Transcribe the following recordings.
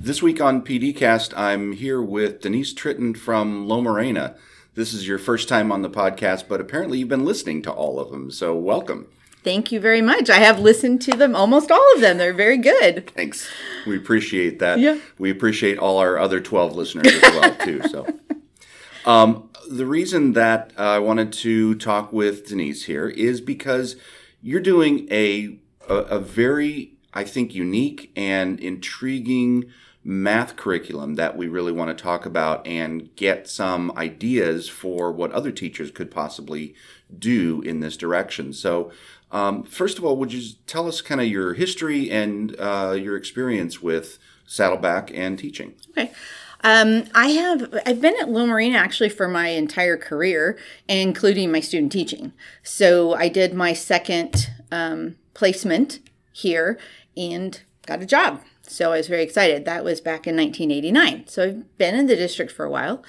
This week on PDcast, I'm here with Denise Tritton from Lomarena. This is your first time on the podcast, but apparently you've been listening to all of them, so welcome. Thank you very much. I have listened to them, almost all of them. They're very good. Thanks. We appreciate that. Yeah. We appreciate all our other 12 listeners as well, too. So, um, the reason that I wanted to talk with Denise here is because you're doing a, a, a very, I think, unique and intriguing math curriculum that we really want to talk about and get some ideas for what other teachers could possibly do in this direction. So, um, first of all, would you tell us kind of your history and uh, your experience with Saddleback and teaching? Okay. Um, I have I've been at Morena actually for my entire career, including my student teaching. So I did my second um, placement here and got a job. So I was very excited. That was back in 1989. So I've been in the district for a while.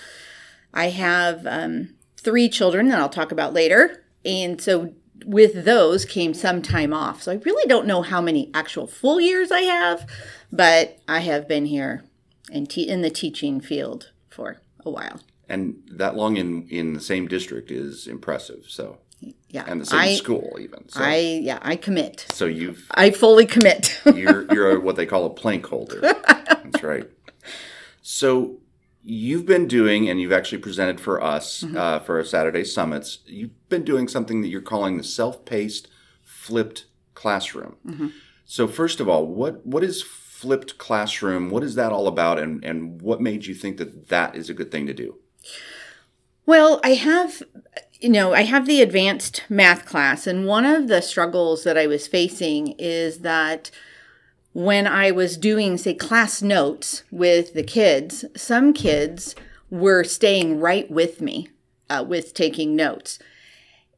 I have um, three children that I'll talk about later. And so with those came some time off. So I really don't know how many actual full years I have, but I have been here in, te- in the teaching field for a while. And that long in, in the same district is impressive. So, Yeah. and the same I, school even. So, I, yeah, I commit. so you've I fully commit. you're you're what they call a plank holder. That's right. So you've been doing, and you've actually presented for us uh, for our Saturday summits. You've been doing something that you're calling the self-paced flipped classroom. So first of all, what what is flipped classroom? What is that all about, and and what made you think that that is a good thing to do? Well, I have, you know, I have the advanced math class, and one of the struggles that I was facing is that when I was doing, say, class notes with the kids, some kids were staying right with me uh, with taking notes.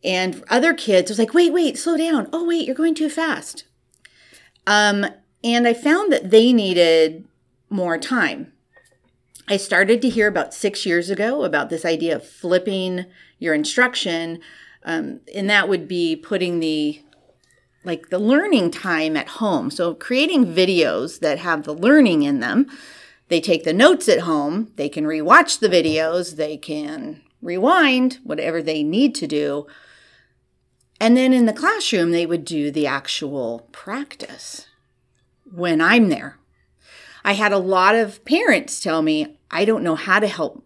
And other kids was like, wait, wait, slow down. Oh, wait, you're going too fast. Um, and I found that they needed more time. I started to hear about six years ago about this idea of flipping your instruction, um, and that would be putting the like the learning time at home. So creating videos that have the learning in them. They take the notes at home. They can rewatch the videos. They can rewind whatever they need to do. And then in the classroom, they would do the actual practice when I'm there. I had a lot of parents tell me, I don't know how to help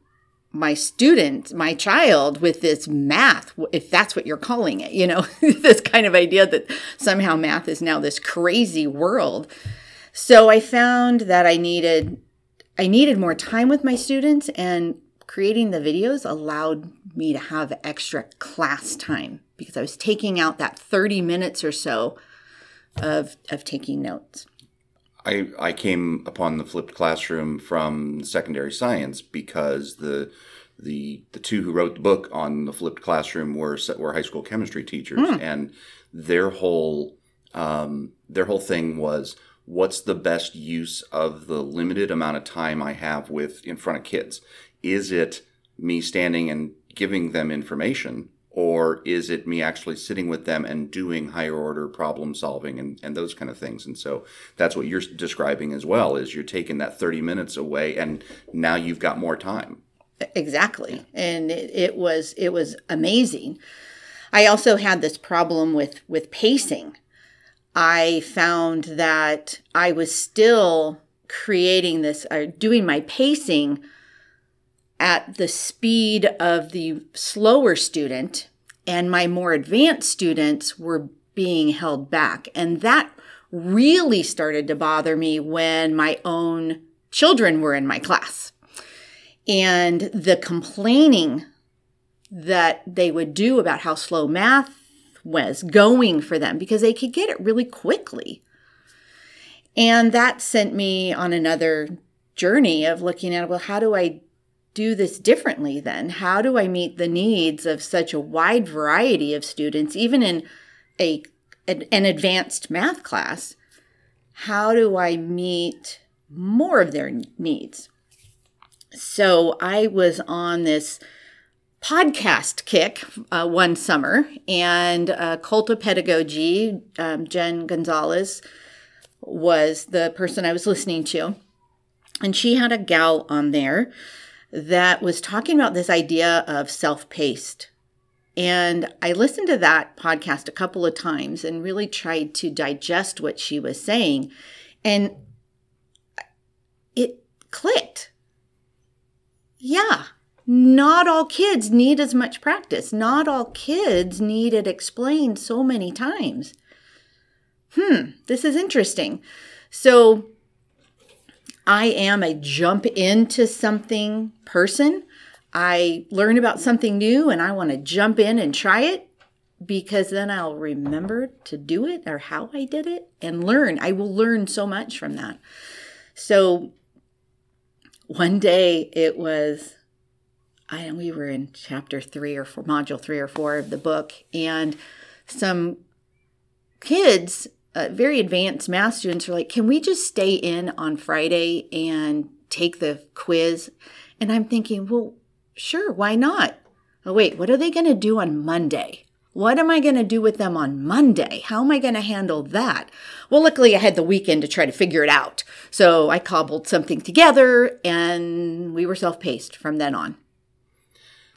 my student, my child, with this math, if that's what you're calling it, you know, this kind of idea that somehow math is now this crazy world. So I found that I needed I needed more time with my students and creating the videos allowed me to have extra class time because I was taking out that 30 minutes or so of of taking notes. I, I came upon the flipped classroom from secondary science because the the the two who wrote the book on the flipped classroom were were high school chemistry teachers, and their whole um, their whole thing was what's the best use of the limited amount of time I have with in front of kids? Is it me standing and giving them information, or is it me actually sitting with them and doing higher order problem solving and, and those kind of things and so that's what you're describing as well is you're taking that 30 minutes away and now you've got more time Exactly. And it, it was it was amazing. I also had this problem with with pacing. I found that I was still creating this or doing my pacing at the speed of the slower student and my more advanced students were being held back and that really started to bother me when my own children were in my class and the complaining that they would do about how slow math was going for them because they could get it really quickly. And that sent me on another journey of looking at, well, how do I do this differently then? How do I meet the needs of such a wide variety of students, even in a an advanced math class? How do I meet more of their needs? So I was on this podcast kick uh, one summer, and uh, Cult of Pedagogy, um, Jen Gonzalez was the person I was listening to. And she had a gal on there that was talking about this idea of self paced. And I listened to that podcast a couple of times and really tried to digest what she was saying. And it clicked. Yeah, not all kids need as much practice. Not all kids need it explained so many times. Hmm, this is interesting. So I am a jump into something person. I learn about something new and I want to jump in and try it because then I'll remember to do it or how I did it and learn. I will learn so much from that. So one day it was I we were in chapter 3 or 4 module 3 or 4 of the book and some kids uh, very advanced math students are like, can we just stay in on Friday and take the quiz? And I'm thinking, well, sure, why not? Oh, wait, what are they going to do on Monday? What am I going to do with them on Monday? How am I going to handle that? Well, luckily I had the weekend to try to figure it out. So I cobbled something together and we were self-paced from then on.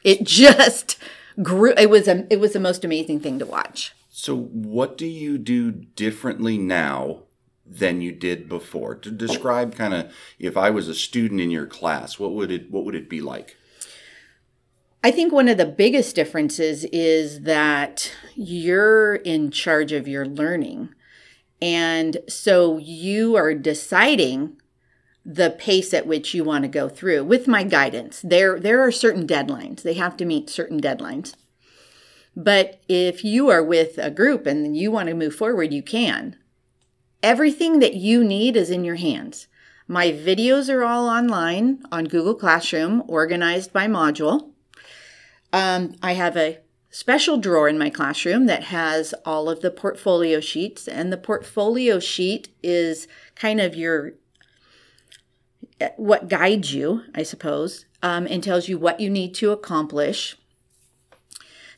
It just grew. It was a, it was the most amazing thing to watch. So, what do you do differently now than you did before? To describe kind of if I was a student in your class, what would it what would it be like? I think one of the biggest differences is that you're in charge of your learning. And so you are deciding the pace at which you want to go through with my guidance. There there are certain deadlines. They have to meet certain deadlines. But if you are with a group and you want to move forward, you can. Everything that you need is in your hands. My videos are all online on Google Classroom, organized by module. Um, I have a special drawer in my classroom that has all of the portfolio sheets, and the portfolio sheet is kind of your what guides you, I suppose, um, and tells you what you need to accomplish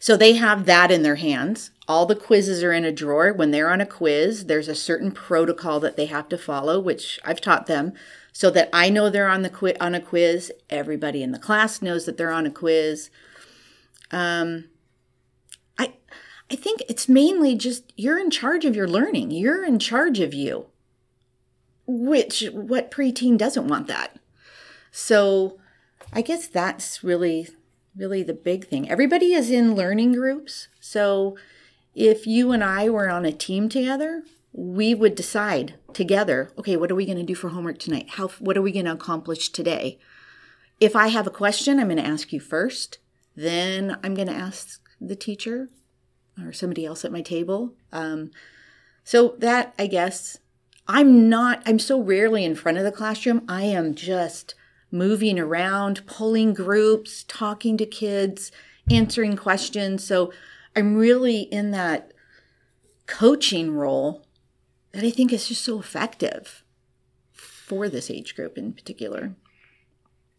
so they have that in their hands. All the quizzes are in a drawer. When they're on a quiz, there's a certain protocol that they have to follow, which I've taught them so that I know they're on the qui- on a quiz. Everybody in the class knows that they're on a quiz. Um, I I think it's mainly just you're in charge of your learning. You're in charge of you. Which what preteen doesn't want that? So I guess that's really really the big thing. Everybody is in learning groups. So if you and I were on a team together, we would decide together, okay, what are we going to do for homework tonight? How what are we going to accomplish today? If I have a question, I'm going to ask you first. Then I'm going to ask the teacher or somebody else at my table. Um, so that I guess I'm not. I'm so rarely in front of the classroom. I am just moving around, pulling groups, talking to kids, answering questions. So I'm really in that coaching role that I think is just so effective for this age group in particular.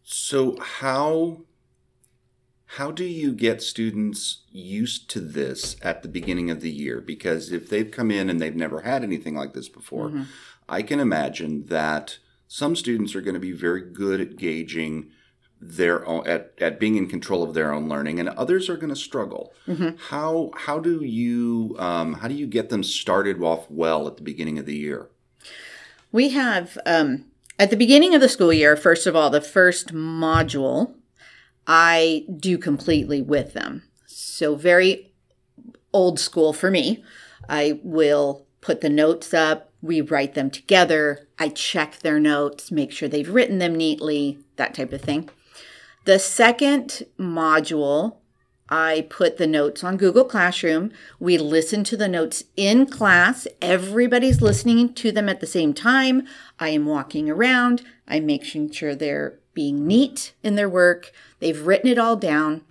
So how how do you get students used to this at the beginning of the year? Because if they've come in and they've never had anything like this before, mm-hmm. I can imagine that some students are going to be very good at gauging their own at, at being in control of their own learning and others are going to struggle. Mm-hmm. how how do you um, how do you get them started off well at the beginning of the year? We have um, at the beginning of the school year first of all the first module i do completely with them. So very old school for me. I will put the notes up we write them together. I check their notes, make sure they've written them neatly, that type of thing. The second module, I put the notes on Google Classroom. We listen to the notes in class. Everybody's listening to them at the same time. I am walking around. I'm making sure they're being neat in their work. They've written it all down.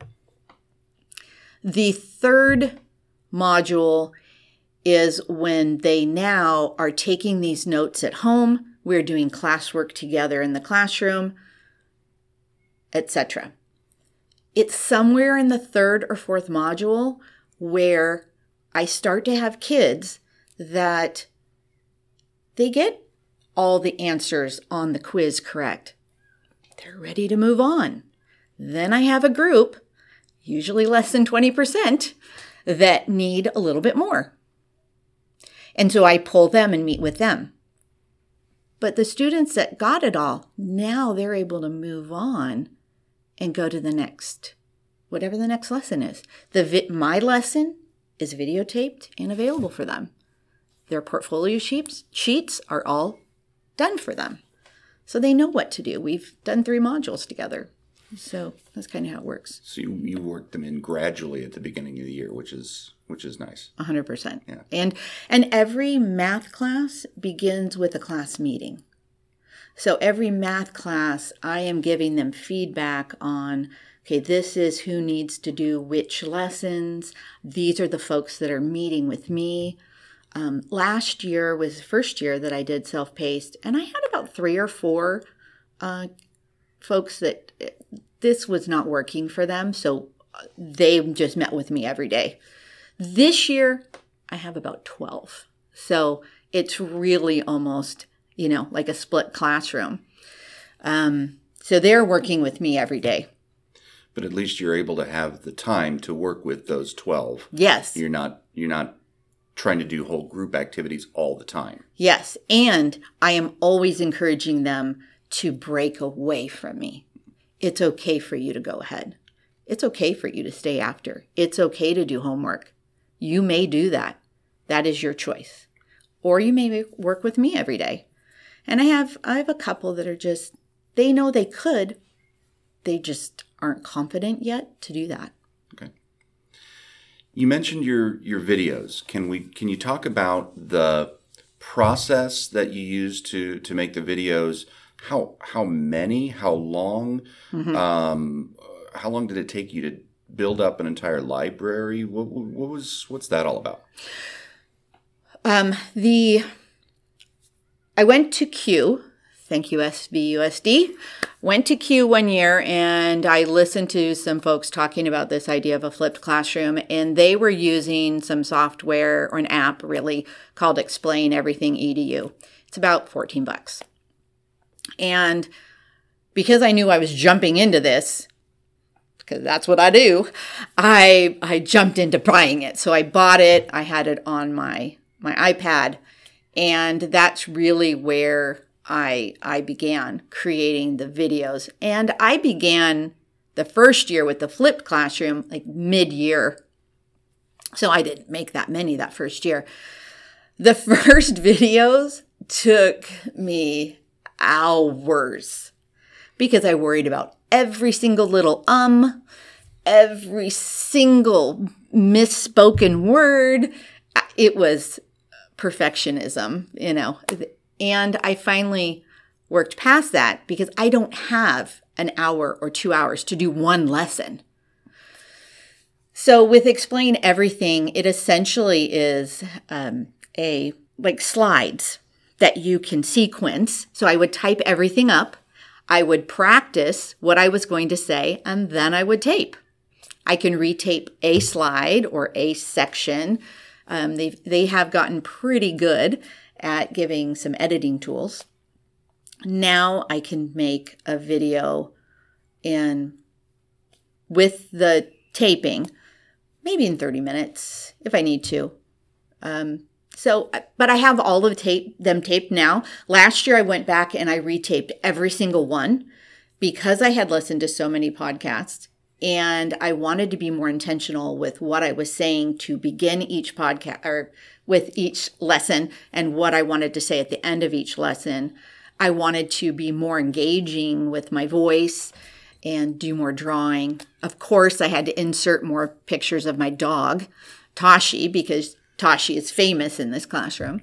The third module is when they now are taking these notes at home, we're doing classwork together in the classroom, etc. it's somewhere in the third or fourth module where I start to have kids that they get all the answers on the quiz correct. They're ready to move on. Then I have a group, usually less than 20%, that need a little bit more. And so I pull them and meet with them. But the students that got it all, now they're able to move on and go to the next, whatever the next lesson is. The vi- my lesson is videotaped and available for them. Their portfolio sheets sheets are all done for them. So they know what to do. We've done three modules together. So that's kind of how it works. So you, you work them in gradually at the beginning of the year, which is which is nice. A hundred percent. Yeah. And and every math class begins with a class meeting. So every math class, I am giving them feedback on okay, this is who needs to do which lessons. These are the folks that are meeting with me. Um, last year was the first year that I did self paced, and I had about three or four uh, folks that uh, this was not working for them. So uh, they just met with me every day. This year, I have about 12. So it's really almost, you know, like a split classroom. Um, so they're working with me every day. But at least you're able to have the time to work with those 12. Yes. You're not you're not trying to do whole group activities all the time. Yes. And I am always encouraging them to break away from me. It's okay for you to go ahead. It's okay for you to stay after. It's okay to do homework. You may do that. That is your choice. Or you may work with me every day. And I have I have a couple that are just they know they could. They just aren't confident yet to do that. Okay. You mentioned your your videos. Can we can you talk about the process that you use to to make the videos? How how many? How long? Um, how long did it take you to build up an entire library? What, what was what's that all about? Um, the I went to CUE. Thank you, SVUSD. Went to CUE one year and I listened to some folks talking about this idea of a flipped classroom, and they were using some software or an app really called Explain Everything EDU. It's about 14 bucks. And because I knew I was jumping into this, because that's what I do, I I jumped into buying it. So I bought it. I had it on my my iPad, and that's really where I I began creating the videos. And I began the first year with the flipped classroom like mid-year. So I didn't make that many that first year. The first videos took me hours because I worried about every single little um, every single misspoken word. It was perfectionism, you know. And I finally worked past that because I don't have an hour or two hours to do one lesson. So with explain everything, it essentially is um, a like slides that you can sequence. So I would type everything up. I would practice what I was going to say, and then I would tape. I can retape a slide or a section. Um, they they have gotten pretty good at giving some editing tools. Now I can make a video in with the taping, maybe in 30 minutes if I need to. Um, so, but I have all of tape them taped now. Last year I went back and I retaped every single one because I had listened to so many podcasts and I wanted to be more intentional with what I was saying to begin each podcast or with each lesson and what I wanted to say at the end of each lesson. I wanted to be more engaging with my voice and do more drawing. Of course, I had to insert more pictures of my dog, Tashi, because Tashi is famous in this classroom.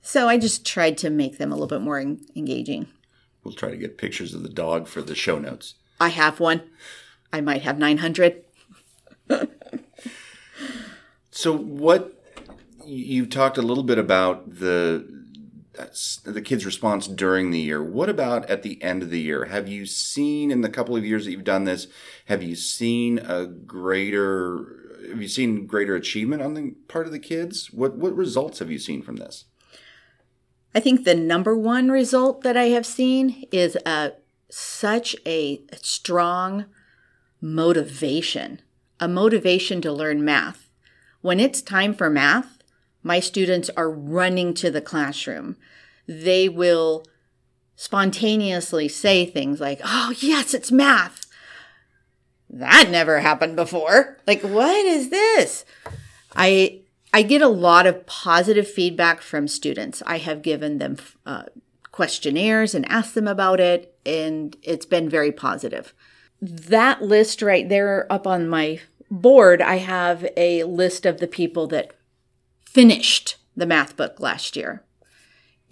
So I just tried to make them a little bit more en- engaging. We'll try to get pictures of the dog for the show notes. I have one. I might have 900. So what you talked a little bit about the that's the kids' response during the year. What about at the end of the year? Have you seen in the couple of years that you've done this? Have you seen a greater? Have you seen greater achievement on the part of the kids? What what results have you seen from this? I think the number one result that I have seen is a such a strong motivation, a motivation to learn math. When it's time for math, my students are running to the classroom. They will spontaneously say things like, Oh, yes, it's math. That never happened before. Like, what is this? I I get a lot of positive feedback from students. I have given them uh, questionnaires and asked them about it, and it's been very positive. That list right there up on my board, I have a list of the people that finished the math book last year.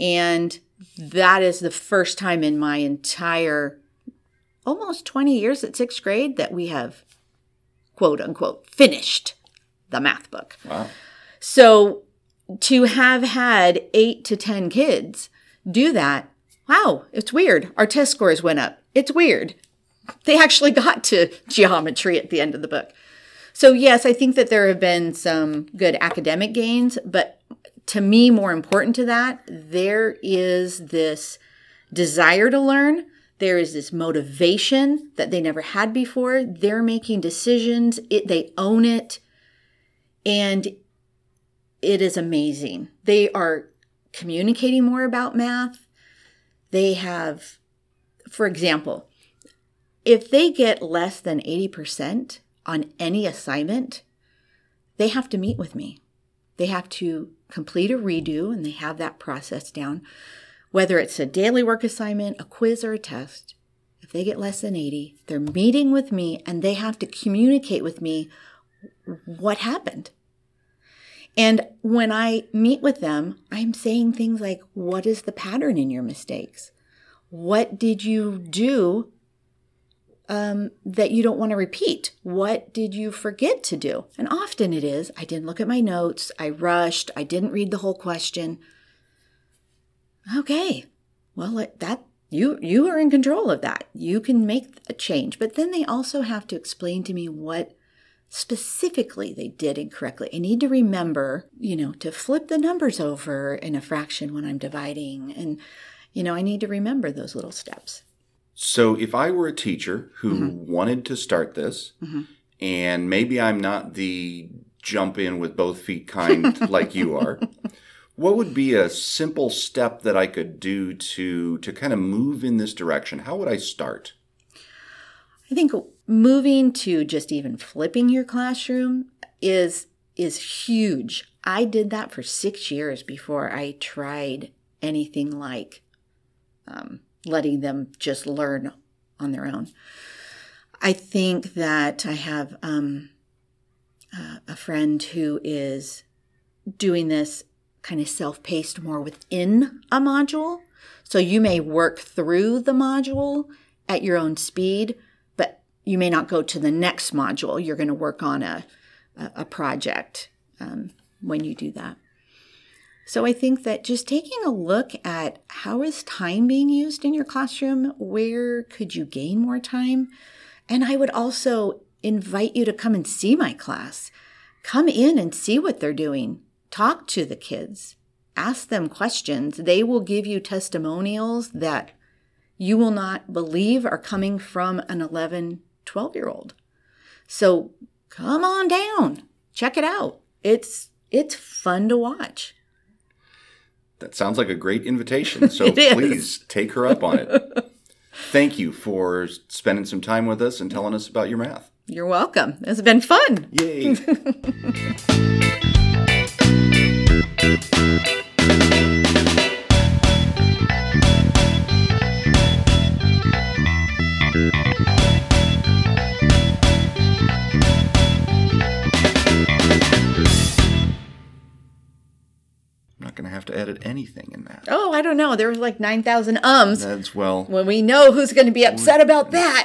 And that is the first time in my entire almost 20 years at sixth grade that we have quote unquote finished the math book. Wow. So to have had eight to 10 kids do that, wow, it's weird. Our test scores went up. It's weird. They actually got to geometry at the end of the book. So, yes, I think that there have been some good academic gains, but to me, more important to that, there is this desire to learn. There is this motivation that they never had before. They're making decisions, it, they own it. And it is amazing. They are communicating more about math. They have, for example, if they get less than 80%, on any assignment, they have to meet with me. They have to complete a redo and they have that process down. Whether it's a daily work assignment, a quiz, or a test, if they get less than 80, they're meeting with me and they have to communicate with me what happened. And when I meet with them, I'm saying things like, What is the pattern in your mistakes? What did you do um, that you don't want to repeat? What did you forget to do? And often it is, I didn't look at my notes, I rushed, I didn't read the whole question. Okay, well, that you you are in control of that. You can make a change, but then they also have to explain to me what specifically they did incorrectly. I need to remember, you know, to flip the numbers over in a fraction when I'm dividing and you know, I need to remember those little steps. So if I were a teacher who mm-hmm. wanted to start this, mm-hmm. and maybe I'm not the jump in with both feet kind like you are, what would be a simple step that I could do to to kind of move in this direction? How would I start? I think moving to just even flipping your classroom is is huge. I did that for six years before I tried anything like um, letting them just learn on their own. I think that I have um, uh, a friend who is doing this kind of self paced more within a module. So you may work through the module at your own speed, but you may not go to the next module. You're going to work on a, a project um, when you do that. So I think that just taking a look at how is time being used in your classroom, where could you gain more time? And I would also invite you to come and see my class. Come in and see what they're doing. Talk to the kids. Ask them questions. They will give you testimonials that you will not believe are coming from an 11, 12 year old. So come on down. Check it out. It's it's fun to watch. That sounds like a great invitation. So please take her up on it. Thank you for spending some time with us and telling us about your math. You're welcome. It's been fun. Yay. to have to edit anything in that. Oh, I don't know. There was like 9,000 ums. That's well. When we know who's going to be upset about that.